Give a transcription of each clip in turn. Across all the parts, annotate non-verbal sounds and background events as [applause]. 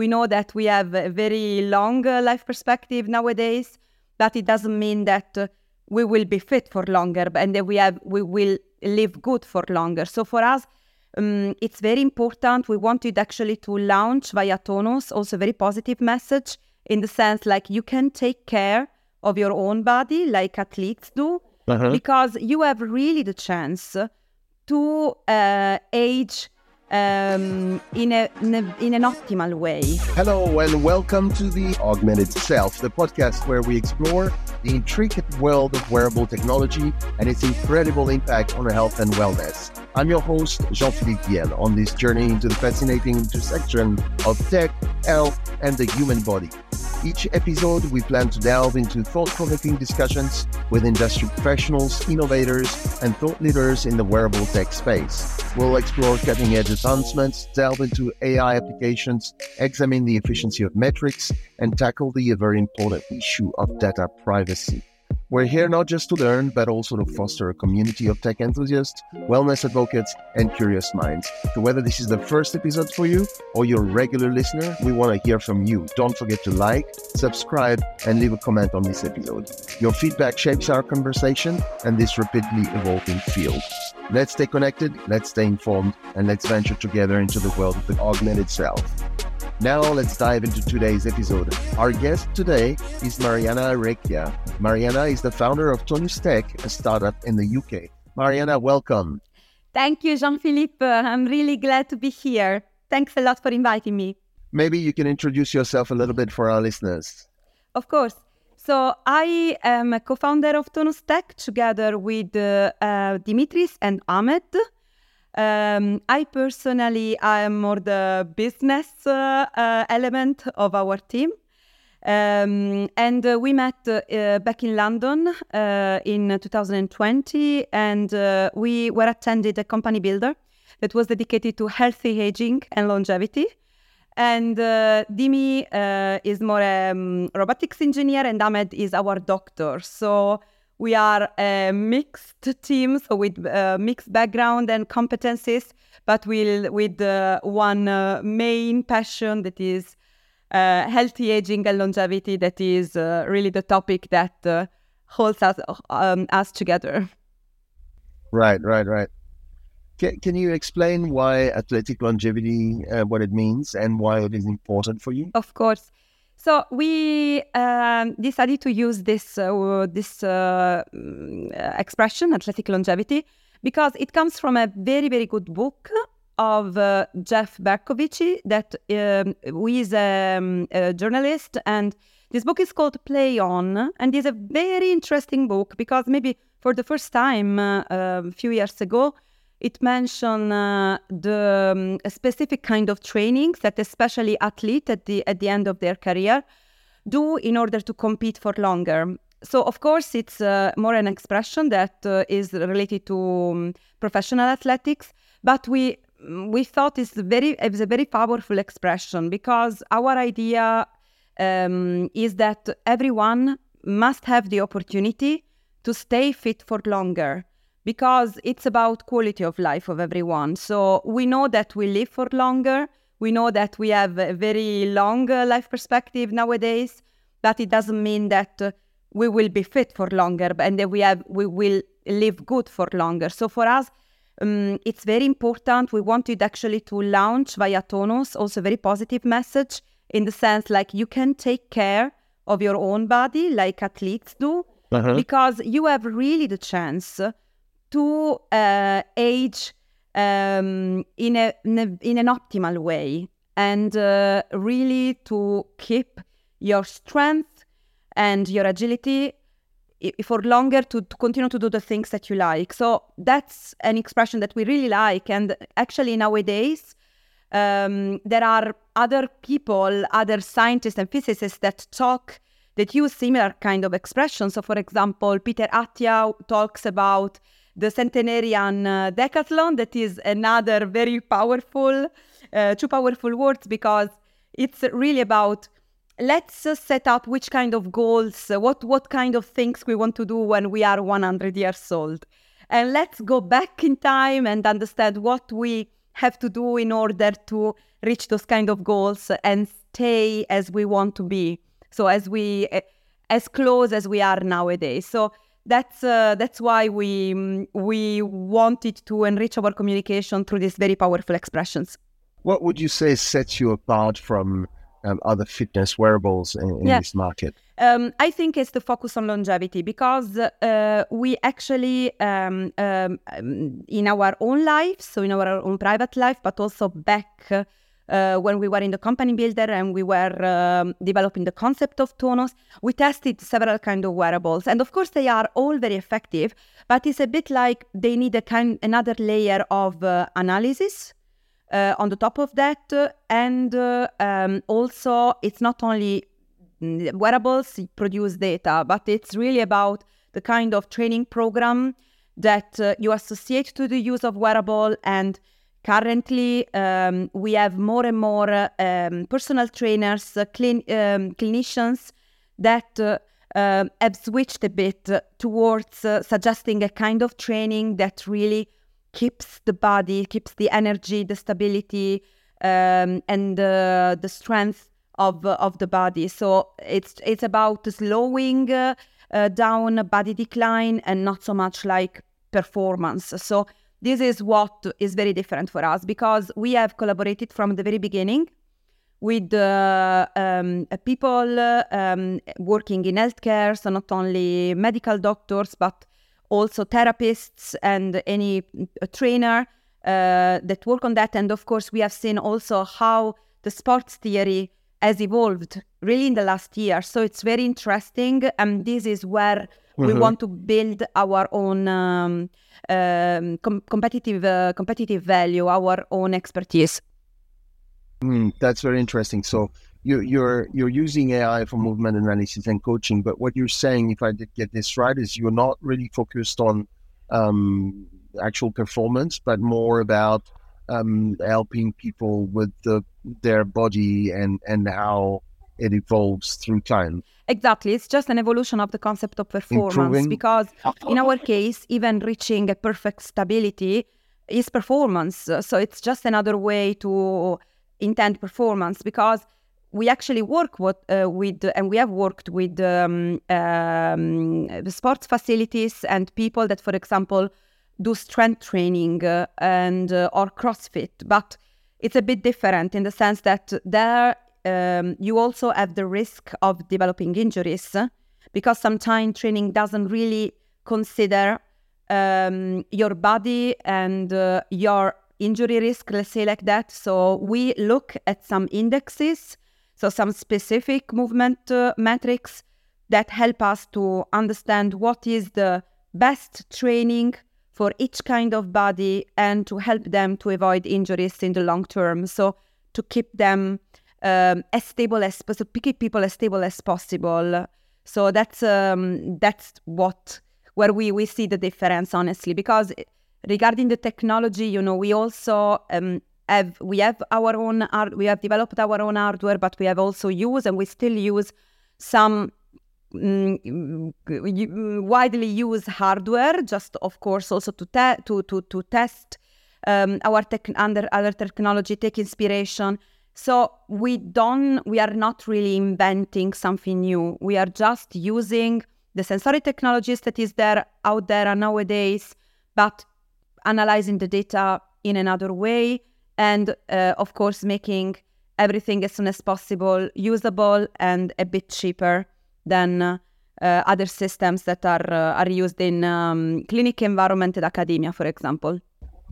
We know that we have a very long uh, life perspective nowadays, but it doesn't mean that uh, we will be fit for longer and that we have we will live good for longer. So for us, um, it's very important. We wanted actually to launch via Tonus also a very positive message in the sense like you can take care of your own body like athletes do Uh-huh. because you have really the chance to uh, age um, in, a, in, a, in an optimal way. Hello and welcome to the Augmented Self, the podcast where we explore the intricate world of wearable technology and its incredible impact on health and wellness. I'm your host, Jean-Philippe Diel, on this journey into the fascinating intersection of tech, health, and the human body. Each episode, we plan to delve into thought-provoking discussions with industry professionals, innovators, and thought leaders in the wearable tech space. We'll explore cutting-edge advancements, delve into AI applications, examine the efficiency of metrics, and tackle the very important issue of data privacy. We're here not just to learn, but also to foster a community of tech enthusiasts, wellness advocates, and curious minds. So, whether this is the first episode for you or you're a regular listener, we want to hear from you. Don't forget to like, subscribe, and leave a comment on this episode. Your feedback shapes our conversation and this rapidly evolving field. Let's stay connected, let's stay informed, and let's venture together into the world of the augmented self. Now let's dive into today's episode. Our guest today is Marianna Recchia. Marianna is the founder of Tonus Tech, a startup in the UK. Marianna, welcome. Thank you, Jean Philippe. I'm really glad to be here. Thanks a lot for inviting me. Maybe you can introduce yourself a little bit for our listeners. Of course. So, I am a co founder of Tonus Tech together with uh, uh, Dimitris and Ahmed. Um, I personally I am more the business uh, uh, element of our team. Um, and uh, we met uh, back in London uh, in 2020, and uh, we were attended a company builder that was dedicated to healthy aging and longevity. And uh, Dimi uh, is more a um, robotics engineer, and Ahmed is our doctor. So we are a mixed team, so with uh, mixed background and competencies, but we'll, with uh, one uh, main passion that is uh, healthy aging and longevity. That is uh, really the topic that uh, holds us um, us together. Right, right, right. Can, can you explain why athletic longevity, uh, what it means, and why it is important for you? Of course. So we um, decided to use this uh, this uh, mm, expression, athletic longevity, because it comes from a very very good book of uh, Jeff Bercovici, that um, who is a, um, a journalist, and this book is called Play On, and is a very interesting book because maybe for the first time uh, a few years ago it mentioned uh, the um, specific kind of trainings that especially athletes at the at the end of their career do in order to compete for longer. So of course it's uh, more an expression that uh, is related to um, professional athletics, but we we thought it's very it's a very powerful expression because our idea um, is that everyone must have the opportunity to stay fit for longer because it's about quality of life of everyone. So we know that we live for longer. We know that we have a very long uh, life perspective nowadays, but it doesn't mean that uh, we will be fit for longer and that we have we will live good for longer. So for us, um, it's very important. We wanted actually to launch via Tonus also a very positive message in the sense like you can take care of your own body like athletes do Uh-huh. because you have really the chance to uh, age um, in, a, in, a, in an optimal way and uh, really to keep your strength and your agility for longer to, to continue to do the things that you like. So that's an expression that we really like. And actually, nowadays, um, there are other people, other scientists and physicists that talk, that use similar kind of expressions. So, for example, Peter Attia talks about the centenarian uh, decathlon. That is another very powerful, uh, two powerful words because it's really about let's uh, set up which kind of goals, uh, what what kind of things we want to do when we are 100 years old, and let's go back in time and understand what we have to do in order to reach those kind of goals and stay as we want to be. So as we as close as we are nowadays. So that's uh, that's why we we wanted to enrich our communication through these very powerful expressions. What would you say sets you apart from um, other fitness wearables in, in yeah. this market? Um, I think it's the focus on longevity because uh, we actually, um, um, in our own life, so in our own private life, but also back uh, when we were in the company builder and we were um, developing the concept of Tonus, we tested several kind of wearables, and of course they are all very effective. But it's a bit like they need a kind another layer of uh, analysis uh, on the top of that, and uh, um, also it's not only wearables produce data, but it's really about the kind of training program that uh, you associate to the use of wearable and currently um, we have more and more um, personal trainers uh, um, clinicians that uh, uh, have switched a bit towards uh, suggesting a kind of training that really keeps the body keeps the energy the stability um, and the strength of of the body. So it's it's about slowing uh, uh, down body decline and not so much like performance. So this is what is very different for us because we have collaborated from the very beginning with uh, um, people um, working in healthcare, so not only medical doctors but also therapists and any uh, trainer uh, that work on that. And of course, we have seen also how the sports theory has evolved really in the last year. So it's very interesting, and this is where mm-hmm. we want to build our own um, um, com- competitive uh, competitive value, our own expertise. Mm, that's very interesting. So you, you're you're using AI for movement analysis and coaching, but what you're saying, if I did get this right, is you're not really focused on um, actual performance, but more about um, helping people with the, their body and, and how it evolves through time. Exactly. It's just an evolution of the concept of performance Improving. because in our case, even reaching a perfect stability is performance. So it's just another way to intend performance because we actually work with, uh, with and we have worked with um, um, sports facilities and people that, for example, do strength training uh, and uh, or CrossFit, but it's a bit different in the sense that there um, you also have the risk of developing injuries because sometimes training doesn't really consider um, your body and uh, your injury risk, let's say like that. So we look at some indexes, so some specific movement uh, metrics that help us to understand what is the best training for each kind of body and to help them to avoid injuries in the long term. So to keep them um, as stable as possible, people as stable as possible. So that's um, that's what where we we see the difference honestly because regarding the technology, you know, we also um, have we have our own art, we have developed our own hardware, but we have also used and we still use some Mm, widely used hardware, just of course also to te- to to to test um, our tech under other technology, take inspiration. So we don't, we are not really inventing something new. We are just using the sensory technologies that is there out there nowadays, but analyzing the data in another way, and uh, of course making everything as soon as possible usable and a bit cheaper than uh, other systems that are uh, are used in um, clinic environment and academia, for example.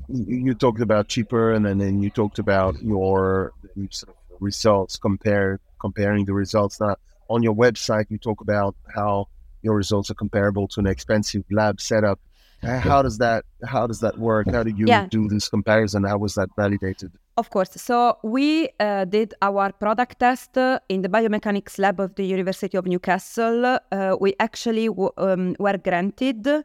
You talked about cheaper, and then, then you talked about your sort of results compare comparing the results. Now, on your website, you talk about how your results are comparable to an expensive lab setup. How does that how does that work? How do you yeah. do this comparison? How was that validated? Of course. So we uh, did our product test in the biomechanics lab of the University of Newcastle. Uh, we actually w- um, were granted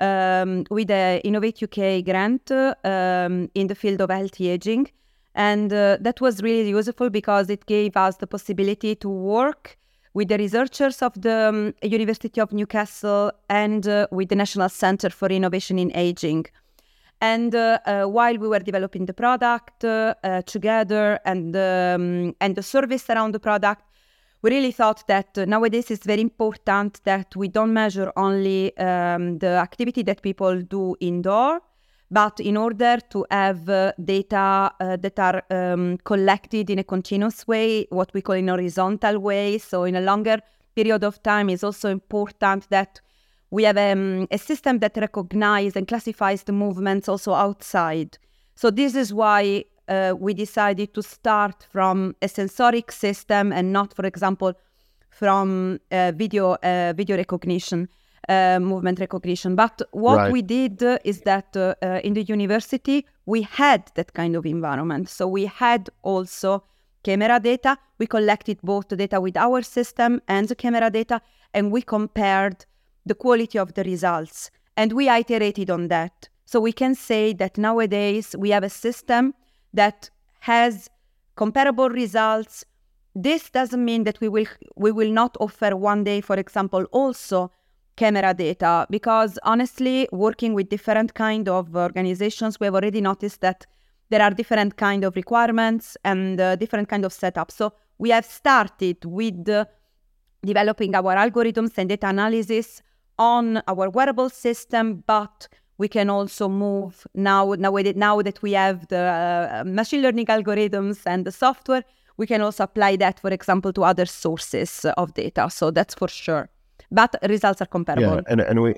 um, with the Innovate UK grant um, in the field of healthy aging. And uh, that was really useful because it gave us the possibility to work with the researchers of the um, University of Newcastle and uh, with the National Center for Innovation in Aging. And uh, uh, while we were developing the product uh, uh, together and um, and the service around the product, we really thought that nowadays it's very important that we don't measure only um, the activity that people do indoor, but in order to have uh, data uh, that are um, collected in a continuous way, what we call in horizontal way, so in a longer period of time, it's also important that we have um, a system that recognizes and classifies the movements also outside. So this is why uh, we decided to start from a sensoric system and not, for example, from uh, video uh, video recognition uh, movement recognition. But what right. we did uh, is that uh, uh, in the university, we had that kind of environment. So we had also camera data. We collected both the data with our system and the camera data, and we compared the quality of the results. And we iterated on that. So we can say that nowadays we have a system that has comparable results. This doesn't mean that we will we will not offer one day, for example, also camera data because honestly working with different kind of organizations we have already noticed that there are different kind of requirements and uh, different kind of setups so we have started with uh, developing our algorithms and data analysis on our wearable system but we can also move now now, now that we have the uh, machine learning algorithms and the software we can also apply that for example to other sources of data so that's for sure but results are comparable. Yeah, and, and we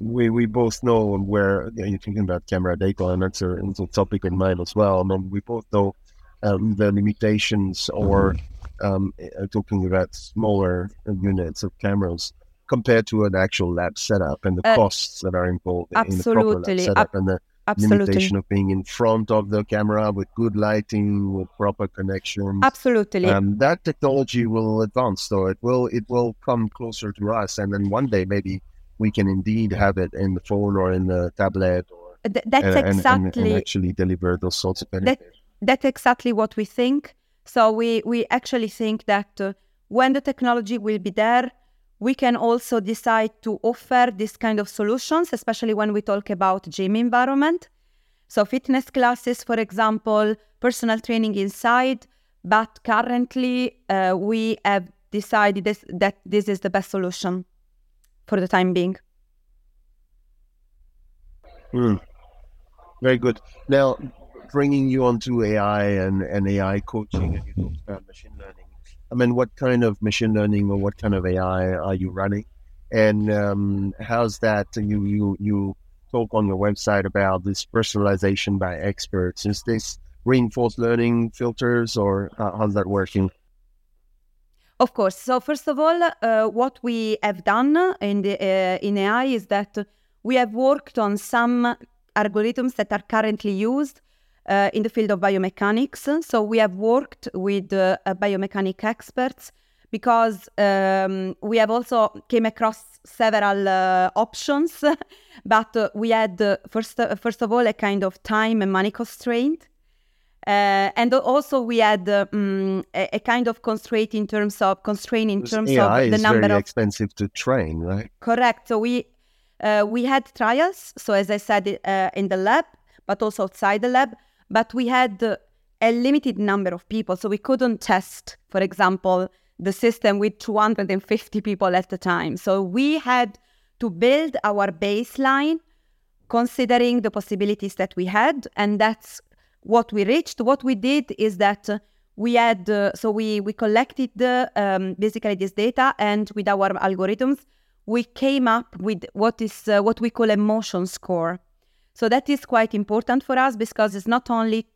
we we both know where you know, you're thinking about camera data, and that's a, it's a topic in mind as well. I mean, we both know um, the limitations, or um, uh, talking about smaller units of cameras compared to an actual lab setup, and the uh, costs that are involved in the proper lab setup, and the Absolutely. limitation of being in front of the camera with good lighting, with proper connection. Absolutely. Um, that technology will advance, so it will it will come closer to us, and then one day maybe we can indeed have it in the phone or in the tablet. Or, Th- that's and, exactly and, and actually deliver those sorts of benefits. That, that's exactly what we think. So we we actually think that uh, when the technology will be there we can also decide to offer this kind of solutions, especially when we talk about gym environment. So fitness classes, for example, personal training inside. But currently, uh, we have decided this, that this is the best solution for the time being. Mm. Very good. Now, bringing you onto AI and, and AI coaching, and you talked about machine learning I mean, what kind of machine learning or what kind of AI are you running? And um, how's that? You you you talk on your website about this personalization by experts. Is this reinforced learning filters, or how's that working? Of course. So first of all, uh, what we have done in the uh, in AI is that we have worked on some algorithms that are currently used uh, in the field of biomechanics. So we have worked with uh, biomechanic experts because um, we have also came across several uh, options, [laughs] but uh, we had uh, first uh, first of all a kind of time and money constraint. and also we had um, a, a, kind of constraint in terms of constraint in terms AI of the number very of expensive to train, right? Correct. So we we had trials. So as I said in the lab, but also outside the lab but we had a limited number of people. So we couldn't test, for example, the system with 250 people at the time. So we had to build our baseline considering the possibilities that we had. And that's what we reached. What we did is that we had, uh, so we, we collected the, um, basically this data and with our algorithms, we came up with what is uh, what we call a motion score. So that is quite important for us because it's not only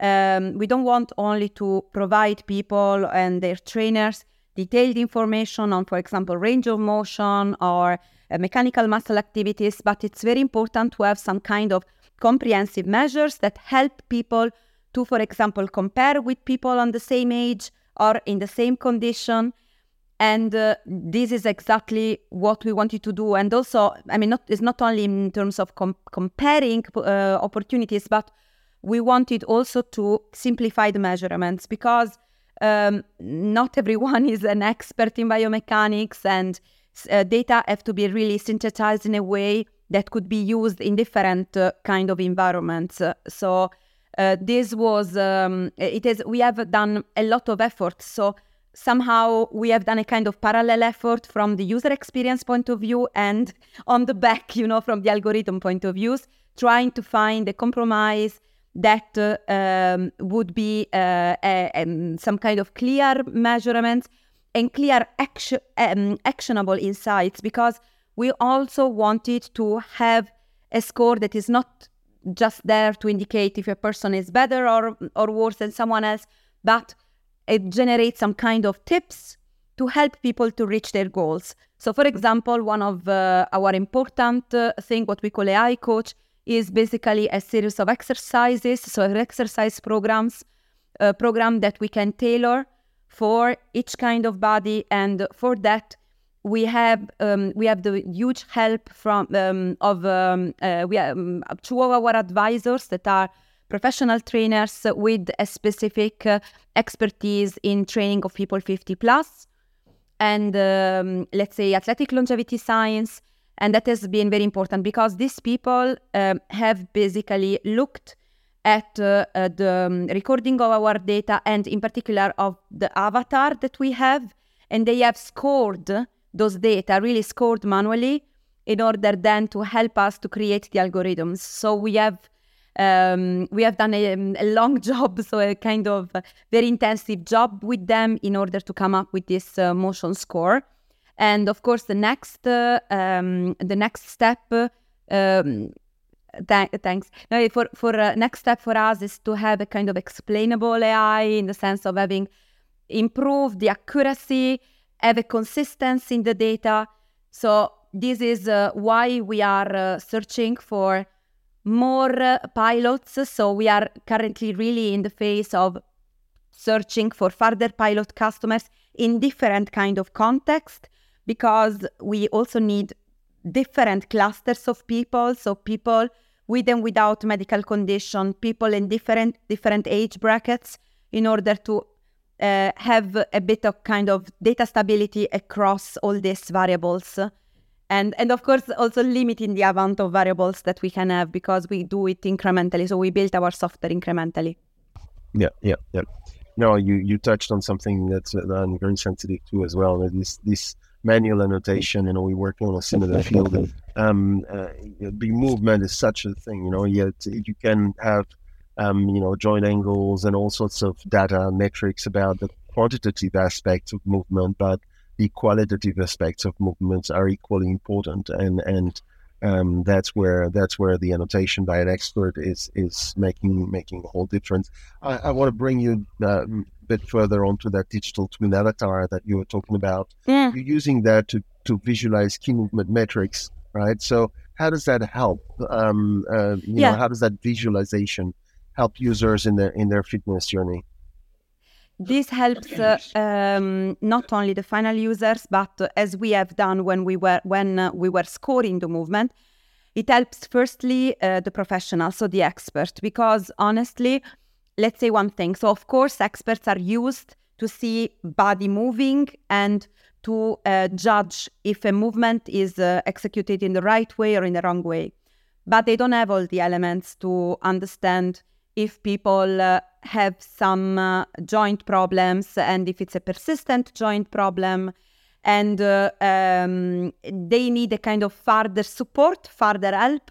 um, we don't want only to provide people and their trainers detailed information on, for example, range of motion or uh, mechanical muscle activities, but it's very important to have some kind of comprehensive measures that help people to, for example, compare with people on the same age or in the same condition and uh, this is exactly what we wanted to do and also i mean not, it's not only in terms of com- comparing uh, opportunities but we wanted also to simplify the measurements because um, not everyone [laughs] is an expert in biomechanics and uh, data have to be really synthesized in a way that could be used in different uh, kind of environments. So uh, this was um, it is we have done a lot of effort. So somehow we have done a kind of parallel effort from the user experience point of view and on the back, you know, from the algorithm point of views, trying to find a compromise that uh, um, would be uh, a, um, some kind of clear measurements and clear action, um, actionable insights because we also wanted to have a score that is not just there to indicate if a person is better or or worse than someone else, but it generates some kind of tips to help people to reach their goals. So, for example, one of uh, our important uh, thing, what we call AI coach, is basically a series of exercises, so exercise programs, a program that we can tailor for each kind of body, and for that we have um, we have the huge help from um, of um, uh, we have um, two of our advisors that are professional trainers with a specific uh, expertise in training of people 50 plus and um, let's say athletic longevity science. And that has been very important because these people um, have basically looked at uh, uh, the um, recording of our data and in particular of the avatar that we have. And they have scored those data really scored manually in order then to help us to create the algorithms. So we have um, we have done a, a, long [laughs] job so a kind of very intensive job with them in order to come up with this uh, motion score and of course the next uh, um, the next step um, th- thanks no, for for uh, next step for us is to have a kind of explainable ai in the sense of having improved the accuracy have a consistency in the data. So this is uh, why we are uh, searching for more pilots. So we are currently really in the phase of searching for further pilot customers in different kind of context because we also need different clusters of people. So people with and without medical condition, people in different different age brackets in order to uh, have a bit of kind of data stability across all these variables. And, and of course, also limiting the amount of variables that we can have because we do it incrementally. So we build our software incrementally. Yeah, yeah, yeah. No, you, you touched on something that's uh, I'm very sensitive to as well. This this manual annotation. You know, we work working on a similar [laughs] field. Um, uh, the movement is such a thing. You know, yet you can have um, you know, joint angles and all sorts of data metrics about the quantitative aspects of movement, but the qualitative aspects of movements are equally important. And and um, that's where that's where the annotation by an expert is is making making a whole difference. I, I want to bring you uh, a bit further onto that digital twin avatar that you were talking about. Yeah. You're using that to to visualize key movement metrics, right? So how does that help? Um, uh, you yeah. know, how does that visualization help users in their in their fitness journey? This helps uh, um, not only the final users, but uh, as we have done when we were when uh, we were scoring the movement, it helps firstly uh, the professional, so the expert, because honestly, let's say one thing. So of course, experts are used to see body moving and to uh, judge if a movement is uh, executed in the right way or in the wrong way, but they don't have all the elements to understand if people uh, have some uh, joint problems and if it's a persistent joint problem and uh, um, they need a kind of further support, further help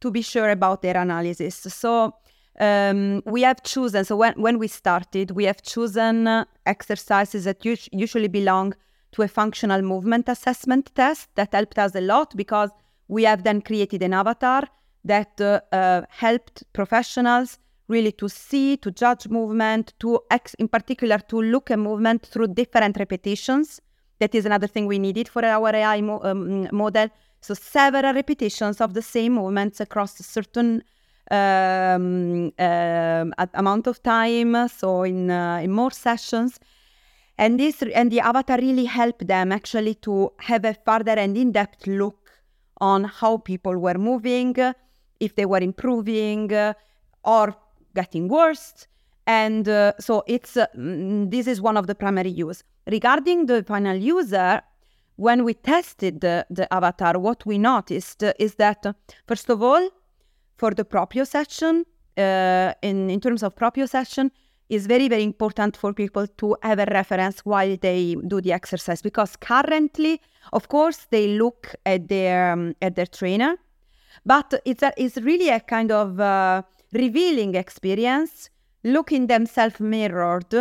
to be sure about their analysis. So um, we have chosen, so when, when we started, we have chosen uh, exercises that us- usually belong to a functional movement assessment test that helped us a lot because we have then created an avatar that uh, uh, helped professionals really to see, to judge movement, to ex- in particular to look at movement through different repetitions. That is another thing we needed for our AI mo- um, model. So several repetitions of the same movements across a certain um, uh, amount of time. So in uh, in more sessions, and this and the avatar really helped them actually to have a further and in-depth look on how people were moving, if they were improving, or getting worse. And uh, so it's uh, mm, this is one of the primary use. Regarding the final user, when we tested the, the avatar, what we noticed is that, first of all, for the proprioception, uh, in, in terms of proprioception, is very, very important for people to have a reference while they do the exercise because currently, of course, they look at their um, at their trainer, but it's a, it's really a kind of uh, revealing experience, looking themselves mirrored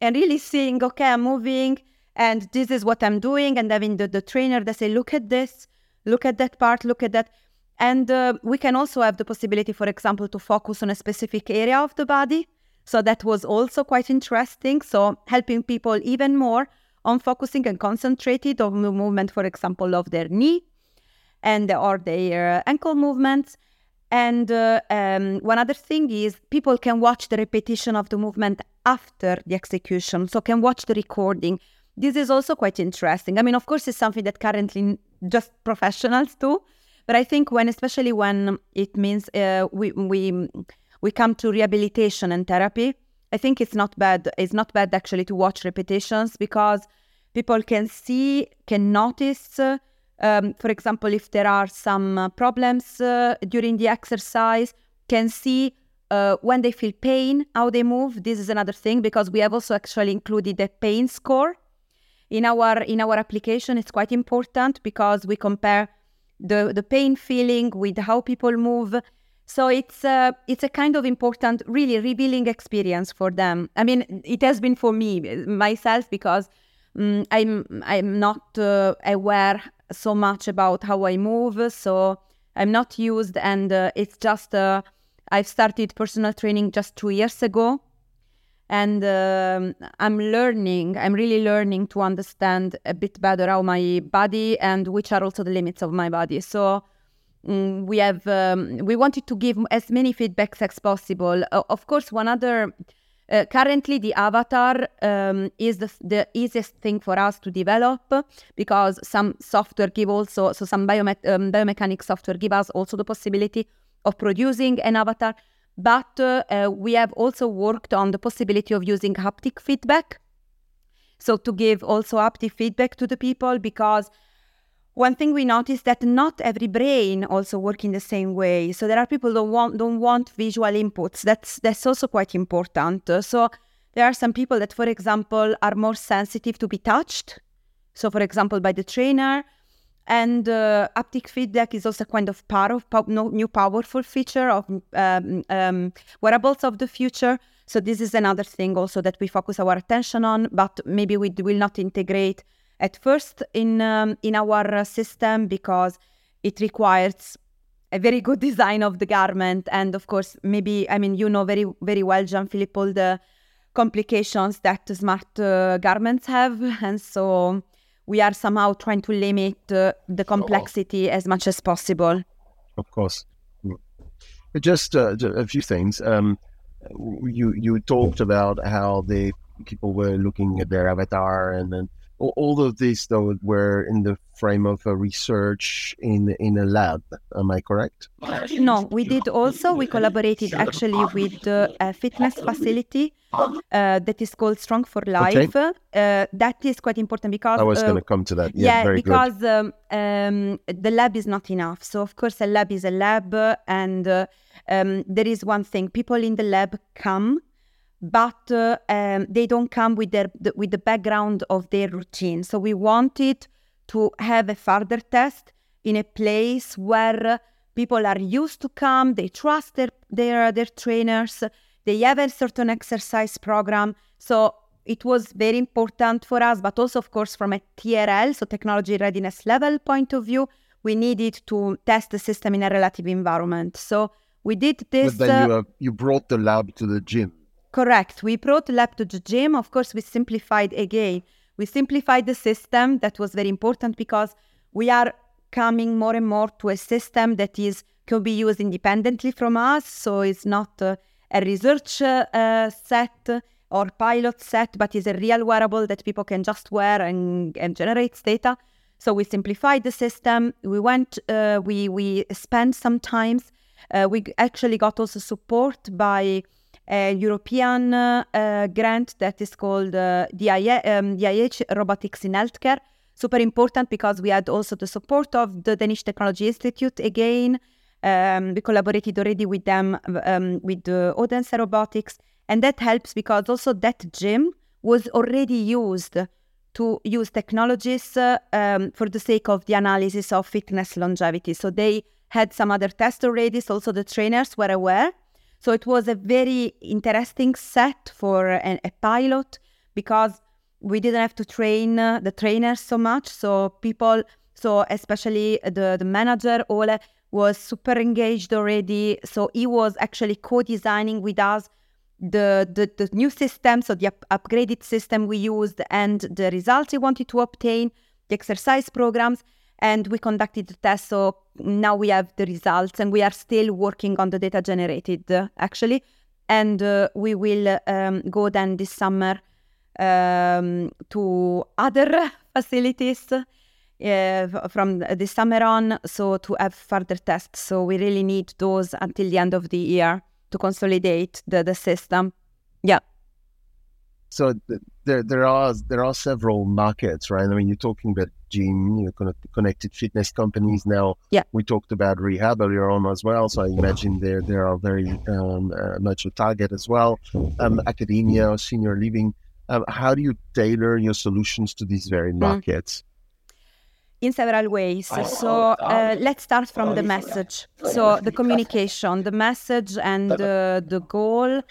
and really seeing, okay, I'm moving and this is what I'm doing, and having the, the trainer that say, look at this, look at that part, look at that. And uh, we can also have the possibility, for example, to focus on a specific area of the body. So that was also quite interesting. So helping people even more on focusing and concentrated on the movement, for example, of their knee and or their ankle movements. And uh, um, one other thing is people can watch the repetition of the movement after the execution, so can watch the recording. This is also quite interesting. I mean, of course, it's something that currently just professionals do, but I think when, especially when it means uh, we we we come to rehabilitation and therapy, I think it's not bad. It's not bad actually to watch repetitions because people can see, can notice. Uh, um, for example, if there are some uh, problems uh, during the exercise, can see uh, when they feel pain, how they move. This is another thing because we have also actually included a pain score in our in our application. It's quite important because we compare the the pain feeling with how people move. So it's uh, it's a kind of important, really revealing experience for them. I mean, it has been for me myself because um, I'm I'm not uh, aware so much about how I move, so I'm not used, and uh, it's just uh, I've started personal training just two years ago, and um, I'm learning. I'm really learning to understand a bit better how my body and which are also the limits of my body. So. Um, we have um, we wanted to give as many feedbacks as possible. Uh, of course, one other uh, currently, the avatar um, is the, the, easiest thing for us to develop because some software give also, so some biome- um, biomechanic software give us also the possibility of producing an avatar. But uh, uh, we have also worked on the possibility of using haptic feedback. So to give also haptic feedback to the people because one thing we noticed that not every brain also work in the same way. So there are people don't want don't want visual inputs. That's that's also quite important. So there are some people that, for example, are more sensitive to be touched. So, for example, by the trainer. And uh, feedback is also kind of part of no, new powerful feature of um, um, wearables of the future. So this is another thing also that we focus our attention on, but maybe we will not integrate at first in um, in our system because it requires a very good [laughs] design of the garment and of course maybe i mean you know very very well jean-philippe all the complications that smart uh, garments have [laughs] and so we are somehow trying to limit uh, the complexity oh. as much as possible of course mm. just uh, a few things um, you you talked about how the people were looking at their avatar and then all of these though were in the frame of a research in in a lab. Am i correct? No we did also we collaborated actually with uh, a fitness facility uh, that is called strong for life. Okay. uh, that is quite important because i was going to come to that. Yeah, yeah because um, um, the lab is not enough. So of course a lab is a lab and uh, um, there is one thing. People in the lab come but uh, um, they don't come with their the, with the background of their routine. So we wanted to have a further test in a place where people are used to come. They trust their their their trainers. They have a certain exercise program. So it was very important for us, but also of course from a TRL, so technology readiness level point of view, we needed to test the system in a relative environment. So we did this. But then you, uh, you brought the lab to the gym. Correct. We brought lab to the gym. Of course, we simplified again. We simplified the system. That was very important because we are coming more and more to a system that is can be used independently from us. So it's not uh, a research uh, set or pilot set, but is a real wearable that people can just wear and, and generates data. So we simplified the system. We went, uh, we we spent some times. Uh, we actually got also support by a European uh, grant that is called uh, DIH, um, DIH Robotics in Healthcare. super important because we had also the support of the Danish Technology Institute again. Um, we collaborated already with them um, with the Odense Robotics, and that helps because also that gym was already used to use technologies uh, um, for the sake of the analysis of fitness longevity. So they had some other tests already, so also the trainers were aware. So it was a very interesting set for a, a pilot because we didn't have to train uh, the trainers so much. So people, so especially the, the manager, Ole, was super engaged already. So he was actually co-designing with us the, the, the new system, so the up- upgraded system we used and the results we wanted to obtain, the exercise programs, and we conducted the test. So now we have the results, and we are still working on the data generated uh, actually. And uh, we will um, go then this summer um, to other [laughs] facilities uh, from this summer on, so to have further tests. So we really need those until the end of the year to consolidate the, the system. Yeah. So th- there there are there are several markets, right? I mean, you're talking about gym, you know, con- connected fitness companies now. Yeah. We talked about rehab earlier on as well, so I imagine there there are very um, uh, much a target as well. Um, academia, senior living. Um, how do you tailor your solutions to these very Mm. In several ways. So uh, let's start from the message. So the communication, the message, and uh, the goal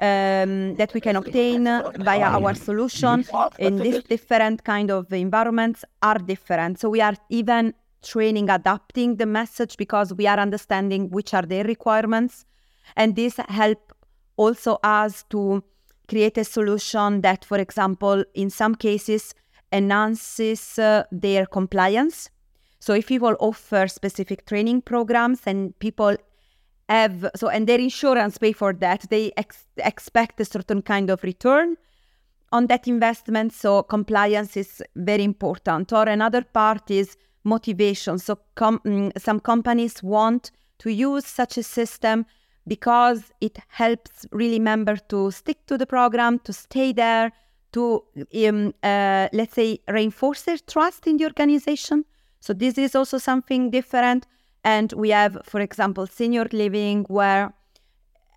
um, that we can obtain via our solution in these different kind of environments are different. So we are even training, adapting the message because we are understanding which are their requirements, and this help also us to create a solution that, for example, in some cases enhances uh, their compliance. So if people offer specific training programs and people have so and their insurance pay for that, they ex- expect a certain kind of return on that investment. So compliance is very important. Or another part is motivation. So com- mm, some companies want to use such a system because it helps really member to stick to the program, to stay there, to um, uh, let's say reinforce their trust in the organization. So this is also something different. And we have, for example, senior living where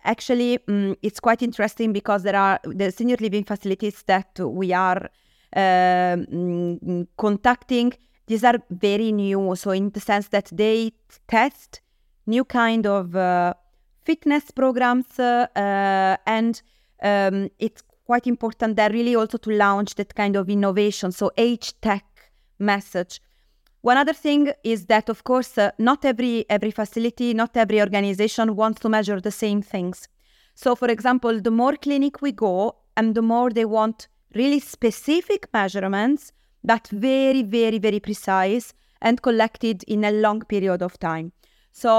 actually um, it's quite interesting because there are the senior living facilities that we are um, contacting. These are very new, so in the sense that they test new kind of uh, fitness programs, uh, uh, and um, it's quite important there really also to launch that kind of innovation. So age tech message. One other thing is that, of course, uh, not every every facility, not every organization wants to measure the same things. So, for example, the more clinic we go, and the more they want really specific measurements but very, very, very precise and collected in a long period of time. So,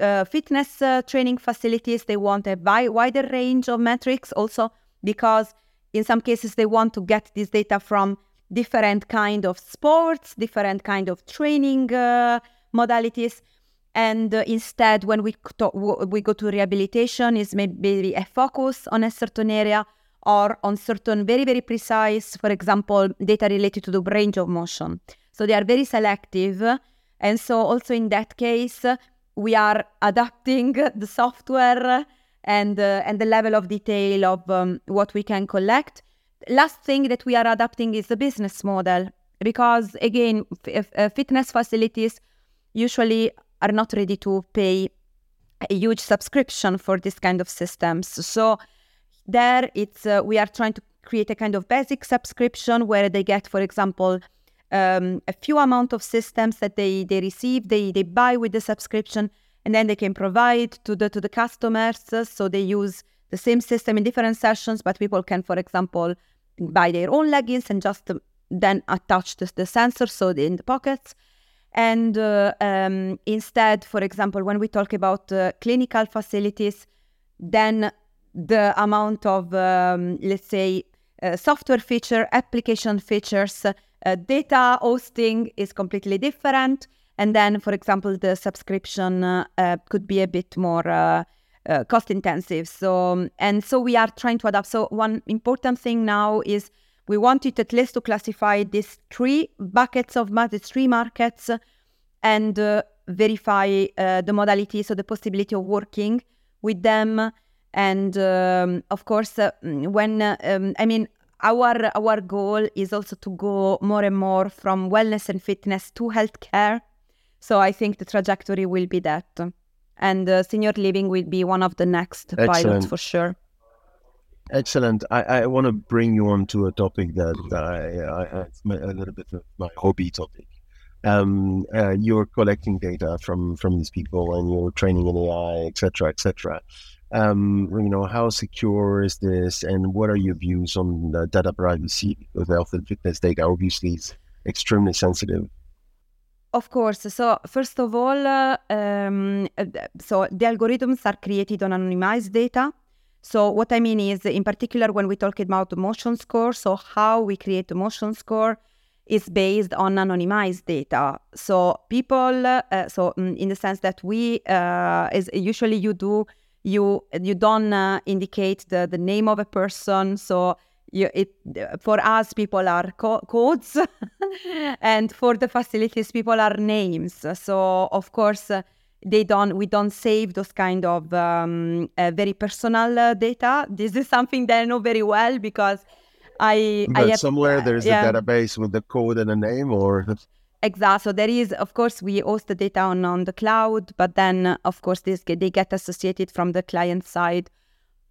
uh, fitness uh, training facilities they want a wi- wider range of metrics, also because in some cases they want to get this data from different kind of sports, different kind of training uh, modalities. And uh, instead, when we to- we go to rehabilitation, is maybe a focus on a certain area or on certain very very precise, for example, data related to the range of motion. So they are very selective, and so also in that case, we are adapting [laughs] the software and uh, and the level of detail of um, what we can collect. Last thing that we are adapting is the business model because again f- uh, fitness facilities usually are not ready to pay a huge subscription for this kind of systems. So there it's uh, we are trying to create a kind of basic subscription where they get for example um, a few amount of systems that they they receive they they buy with the subscription and then they can provide to the to the customers so they use the same system in different sessions but people can for example buy their own leggings and just uh, then attach the, the sensor so in the pockets. And uh, um, instead for example when we talk about uh, clinical facilities then the amount of um, let's say uh, software feature application features uh, data hosting is completely different and then for example the subscription uh, uh, could be a bit more uh, cost intensive so and so we are trying to adapt so one important thing now is we wanted at least to classify these three buckets of these three markets and uh, verify uh, the modality, so the possibility of working with them. And um, of course, uh, when um, I mean, our our goal is also to go more and more from wellness and fitness to healthcare. So I think the trajectory will be that, and uh, senior living will be one of the next Excellent. pilots for sure. Excellent. I, I want to bring you on to a topic that, that I, I, it's a little bit of my hobby topic. Um, uh, you're collecting data from from these people, and you're training in AI, etc., etc. Um, you know, how secure is this, and what are your views on the data privacy? Because health and fitness data obviously is extremely sensitive. Of course. So first of all, uh, um, so the algorithms are created on anonymized data. So what I mean is, in particular, when we talk about the motion score, so how we create the motion score is based on anonymized data. So people, uh, so mm, in the sense that we, uh, usually you do, you you don't uh, indicate the the name of a person. So you, it for us people are co- codes, [laughs] and for the facilities people are names. So of course they don't we don't save those kind of um, uh, very personal uh, data this is something that i know very well because i but I have, somewhere there's yeah. a database with the code and a name or exactly so there is of course we host the data on, on the cloud but then uh, of course this they get associated from the client side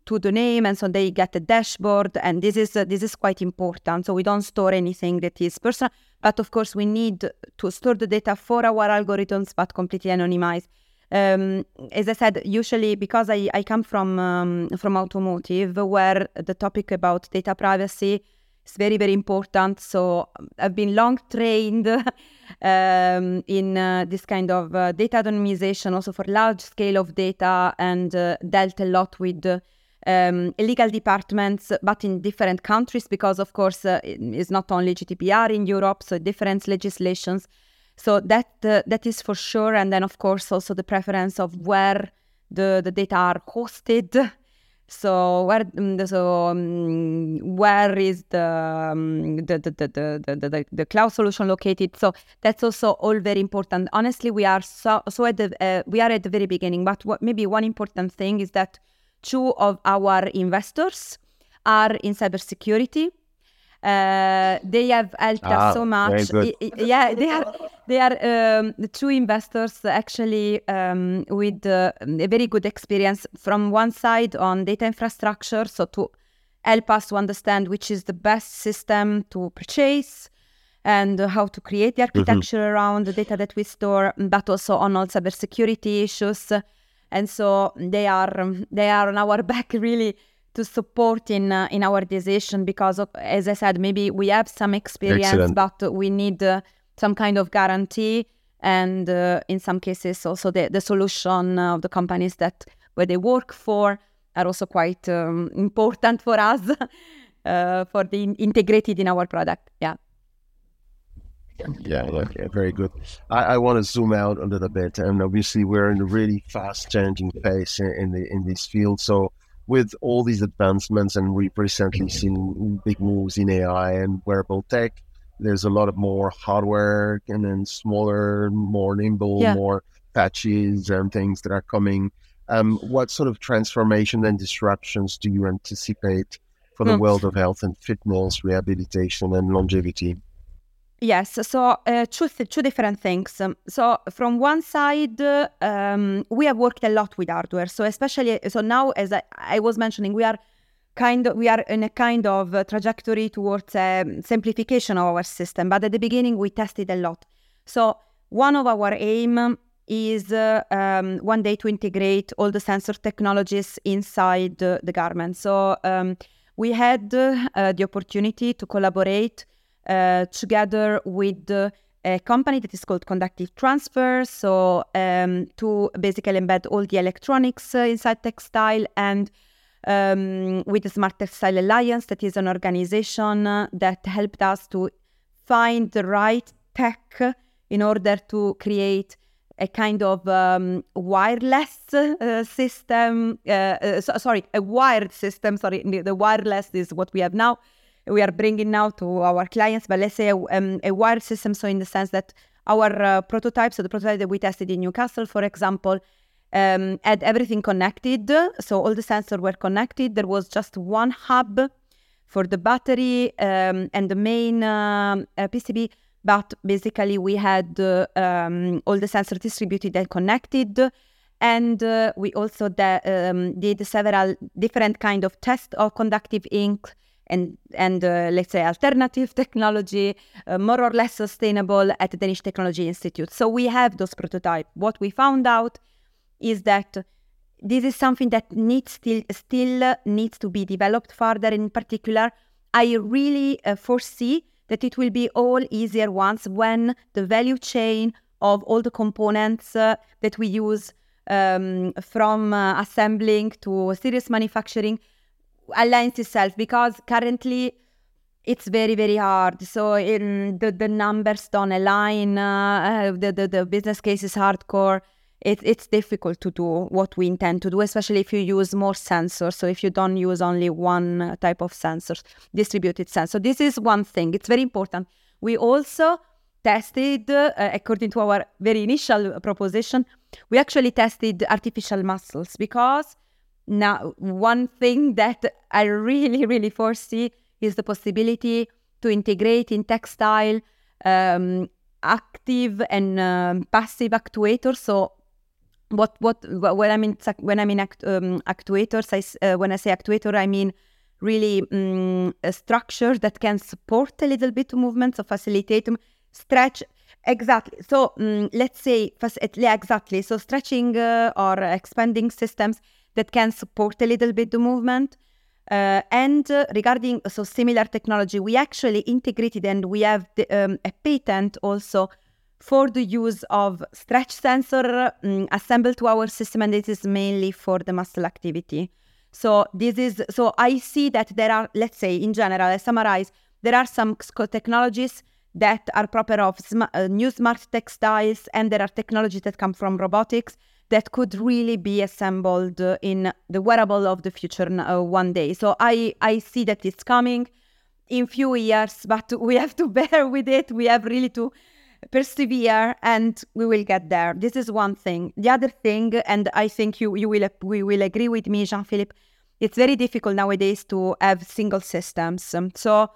to the name and so they get a dashboard and this is uh, this is quite important so we don't store anything that is personal but of course we need to store the data for our algorithms but completely anonymized um, as I said, usually because I, I come from um, from automotive, where the topic about data privacy is very very important. So I've been long trained [laughs] um, in uh, this kind of uh, data anonymization, also for large scale of data, and uh, dealt a lot with. Um, legal departments, but in different countries, because of course uh, it's not only GDPR in Europe, so different legislations so that uh, that is for sure. And then of course also the preference of where the, the data are hosted. So where mm, so um, where is the, um, the, the, the, the, the, the cloud solution located? So that's also all very important. Honestly, we are so so at the uh, we are at the very beginning. But what maybe one important thing is that two of our investors are in cybersecurity uh, they have helped ah, us so much. yeah, they are they are um, the two investors actually um, with uh, a very good experience from one side on data infrastructure, so to help us to understand which is the best system to purchase and how to create the mm-hmm. architecture mm-hmm. around the data that we store, but also on all cybersecurity issues. And so they are they are on our [laughs] back really to support in uh, in our decision because of, as I said, maybe we have some experience, Excellent. but we need uh, some kind of guarantee, and uh, in some cases also the the solution of the companies that where they work for are also quite um, important for us [laughs] uh, for the in- integrated in our product. Yeah. Yeah, yeah, yeah, very good. I, I want to zoom out a little bit, and obviously we're in a really fast changing pace in, in the in this field. So with all these advancements, and we've recently seen big moves in AI and wearable tech. There's a lot of more hardware and then smaller, more nimble, yeah. more patches and things that are coming. Um, what sort of transformation and disruptions do you anticipate for the mm. world of health and fitness, rehabilitation, and longevity? Yes, so uh, two, th- two different things. Um, so from one side, um, we have worked a lot with hardware. So especially, so now as I, I was mentioning, we are kind of we are in a kind of uh, trajectory towards um, simplification of our system. But at the beginning, we tested a lot. So one of our aim is uh, um, one day to integrate all the sensor technologies inside the garment. So um, we had uh, the opportunity to collaborate uh, together with a company that is called Conductive Transfer. So um, to basically embed all the electronics uh, inside textile and um, with the Smart Textile Alliance, that is an organization uh, that helped us to find the right tech in order to create a kind of um, wireless uh, system. Uh, uh, so, sorry, a wired system. Sorry, the wireless is what we have now we are bringing now to our clients, but let's say a, um, a wired system. So in the sense that our uh, so the prototype that we tested in Newcastle, for example, um, had everything connected. So all the sensors were connected. There was just one hub for the battery um, and the main uh, uh PCB. But basically, we had uh, um, all the sensors distributed and connected and uh, we also de- um, did several different kind of tests of conductive ink and and uh, let's say alternative technology, uh, more or less sustainable at the Danish Technology Institute. So we have those prototypes. What we found out is that this is something that needs still still needs to be developed further. In particular, I really uh, foresee that it will be all easier once when the value chain of all the components uh, that we use um, from uh, assembling to serious manufacturing aligns itself because currently it's very very hard. So in the, the numbers don't align uh, the, the, the business case is hardcore. It, it's difficult to do what we intend to do especially if you use more sensors. So if you don't use only one type of sensors distributed sensor. This is one thing. It's very important. We also tested uh, according to our very initial proposition we actually tested artificial muscles because now one thing that I really, really foresee is the possibility to integrate in textile um, active and um, passive actuators. So what what when I mean when I mean act, um, actuators, I, uh, when I say actuator, I mean really um, a structure that can support a little bit of movement, so facilitate stretch Exactly. So um, let's say, yeah, exactly. So stretching uh, or expanding systems that can support a little bit the movement. Uh, and uh, regarding so similar technology, we actually integrated and we have the, um, a patent also for the use of stretch sensor um, assembled to our system, and this is mainly for the muscle activity. So this is so I see that there are, let's say, in general, I summarize, there are some technologies that are proper of sm- uh, new smart textiles, and there are technologies that come from robotics that could really be assembled in the wearable of the future uh, one day. So I, I see that it's coming in few years, [laughs] but we have to bear with it. We have really to persevere and we will get there. This is one thing. The other thing, and I think you, you will we will agree with me, Jean-Philippe, it's very difficult nowadays to have single systems. So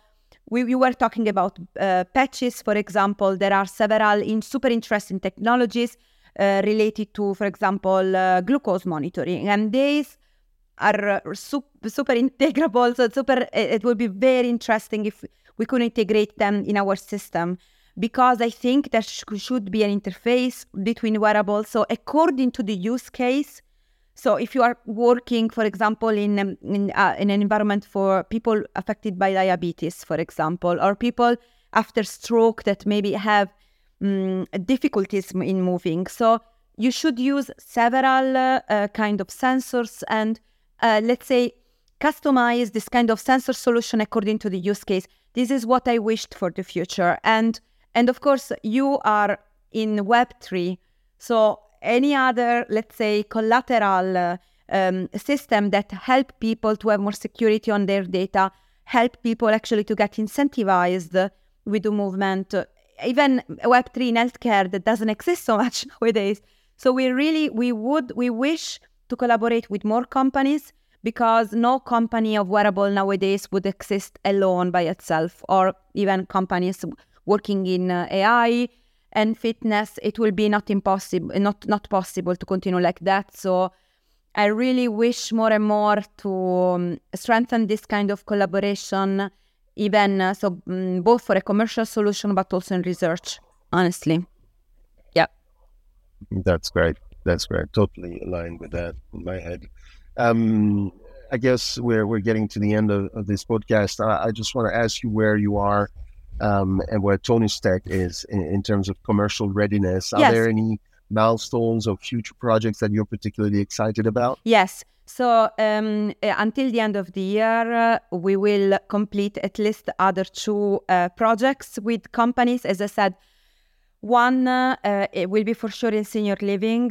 we, we were talking about uh, patches, for example. There are several in super interesting technologies uh, related to, for example, uh, glucose monitoring, and these are uh, super, integrable. So super, it would be very interesting if we could integrate them in our system because I think there sh- should be an interface between wearables. So according to the use case, so if you are working, for example, in um, in, uh, in an environment for people affected by diabetes, for example, or people after stroke that maybe have um, difficulties in moving, so you should use several uh, kind of sensors and uh, let's say customize this kind of sensor solution according to the use case. This is what I wished for the future, and and of course you are in Web three, so any other, let's say, collateral uh, um, system that help people to have more security on their data, help people actually to get incentivized with the movement. Even Web3 in healthcare that doesn't exist so much [laughs] nowadays. So we really, we would, we wish to collaborate with more companies because no company of wearable nowadays would exist alone by itself or even companies working in uh, AI and fitness, it will be not impossible, not not possible to continue like that. So I really wish more and more to um, strengthen this kind of collaboration, even uh, so um, both for a commercial solution but also in research. Honestly, yeah. That's great. That's great. Totally aligned with that in my head. Um, I guess we're we're getting to the end of, of this podcast. I, I just want to ask you where you are um, and where Tonus Tech is in, in, terms of commercial readiness. Are yes. there any milestones or future projects that you're particularly excited about? Yes. So um, uh, until the end of the year, uh, we will complete at least other two uh, projects with companies. As I said, one uh, it will be for sure in senior living.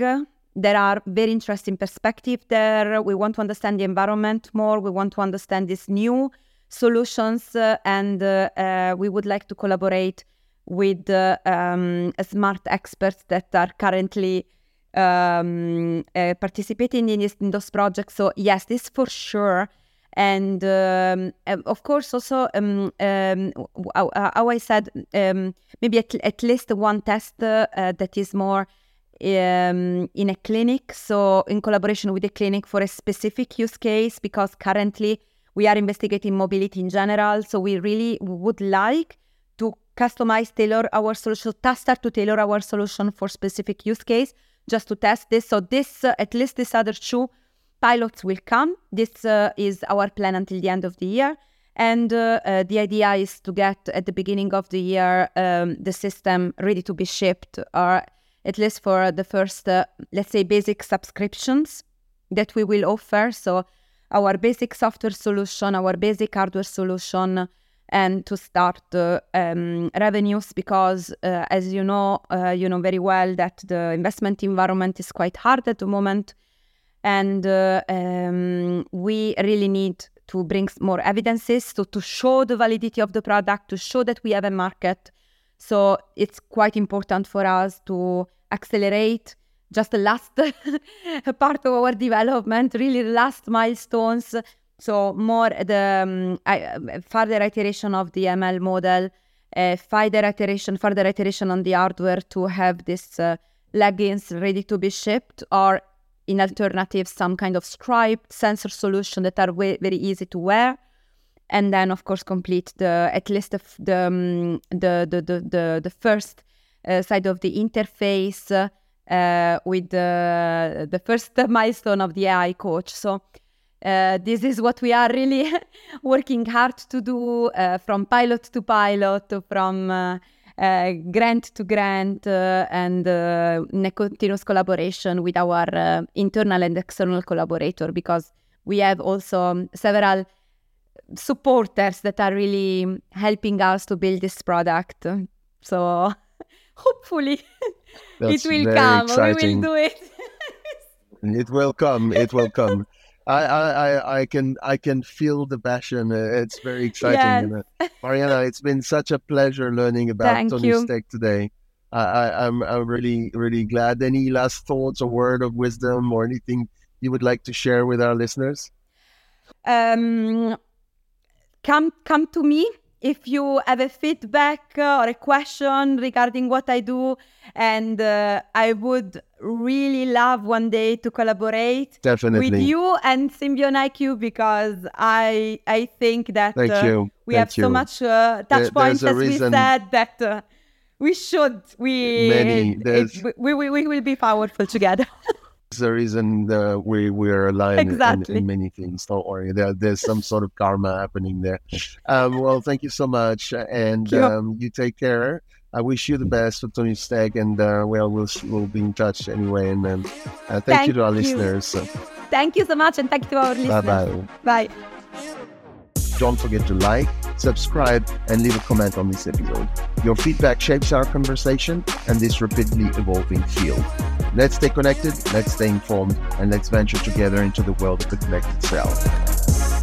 There are very interesting perspectives there. We want to understand the environment more. We want to understand these new solutions, uh, and uh, uh, we would like to collaborate with um, smart experts that are currently um, participating in, this, in those projects. So yes, this for sure. And um, of course also um, um, how, how, I said um, maybe at, at, least one test uh, that is more in a clinic. So in collaboration with the clinic for a specific use case because currently we are investigating mobility in general. So we really would like customize tailor our solution start to tailor our solution for specific use case just to test this so this uh, at least this other two pilots will come. This uh, is our plan until the end of the year. And uh, uh, the idea is to get at the beginning of the year um, the system ready to be shipped, or at least for the first, uh, let's say, basic subscriptions that we will offer. So, our basic software solution, our basic hardware solution, and to start um, revenues because, uh, as you know, uh, you know very well that the investment environment is quite hard at the moment. And uh, um, we really need to bring more evidences so to show the validity of the product to show that we have a market. So it's quite important for us to accelerate just the last [laughs] part of our development really the last milestones so more the um, I, further iteration of the ml model uh, further iteration further iteration on the hardware to have this uh, leggings ready to be shipped or in alternative some kind of striped sensor solution that are way, very easy to wear. And then of course complete the at least the the um, the, the, the, the, the first uh, side of the interface uh, with the the first [laughs] milestone of the AI coach. So uh, this is what we are really [laughs] working hard to do uh, from pilot to pilot from uh, uh, grant to grant uh, and uh, in a continuous collaboration with our internal and external collaborator because we have also um, several supporters that are really helping us to build this product. So [laughs] hopefully [laughs] it will come. Exciting. We will do it. it will come. It will come. I, I, I can I can feel the passion. Uh, it's very exciting. Yes. [laughs] Marianna, it's been such a pleasure learning about Thank Tonus you. Tech today. I, I, I'm I'm really really glad. Any last thoughts or word of wisdom or anything you would like to share with our listeners? Um, come come to me if you have a feedback uh, or a question regarding what I do, and uh, I would really love one day to collaborate Definitely. with you and Symbion IQ because I I think that Thank uh, you. we Thank have you. so much uh, touch there, points as we said that uh, we should we Many, it, we, we, we will be powerful together. [laughs] the reason that we we're aligned exactly. in, in, many things. Don't worry, there, there's some sort of karma happening there. Um, well, thank you so much, and you. Um, you take care. I wish you the best for Tonus Tech, and uh, well, we'll we'll be in touch anyway. And um, uh, thank, thank, you to our you. listeners. Thank you so much, and thank you to our listeners. Bye bye. Don't forget to like, subscribe, and leave a comment on this episode. Your feedback shapes our conversation and this rapidly evolving field. Let's stay connected, let's stay informed, and let's venture together into the world of the connected cell.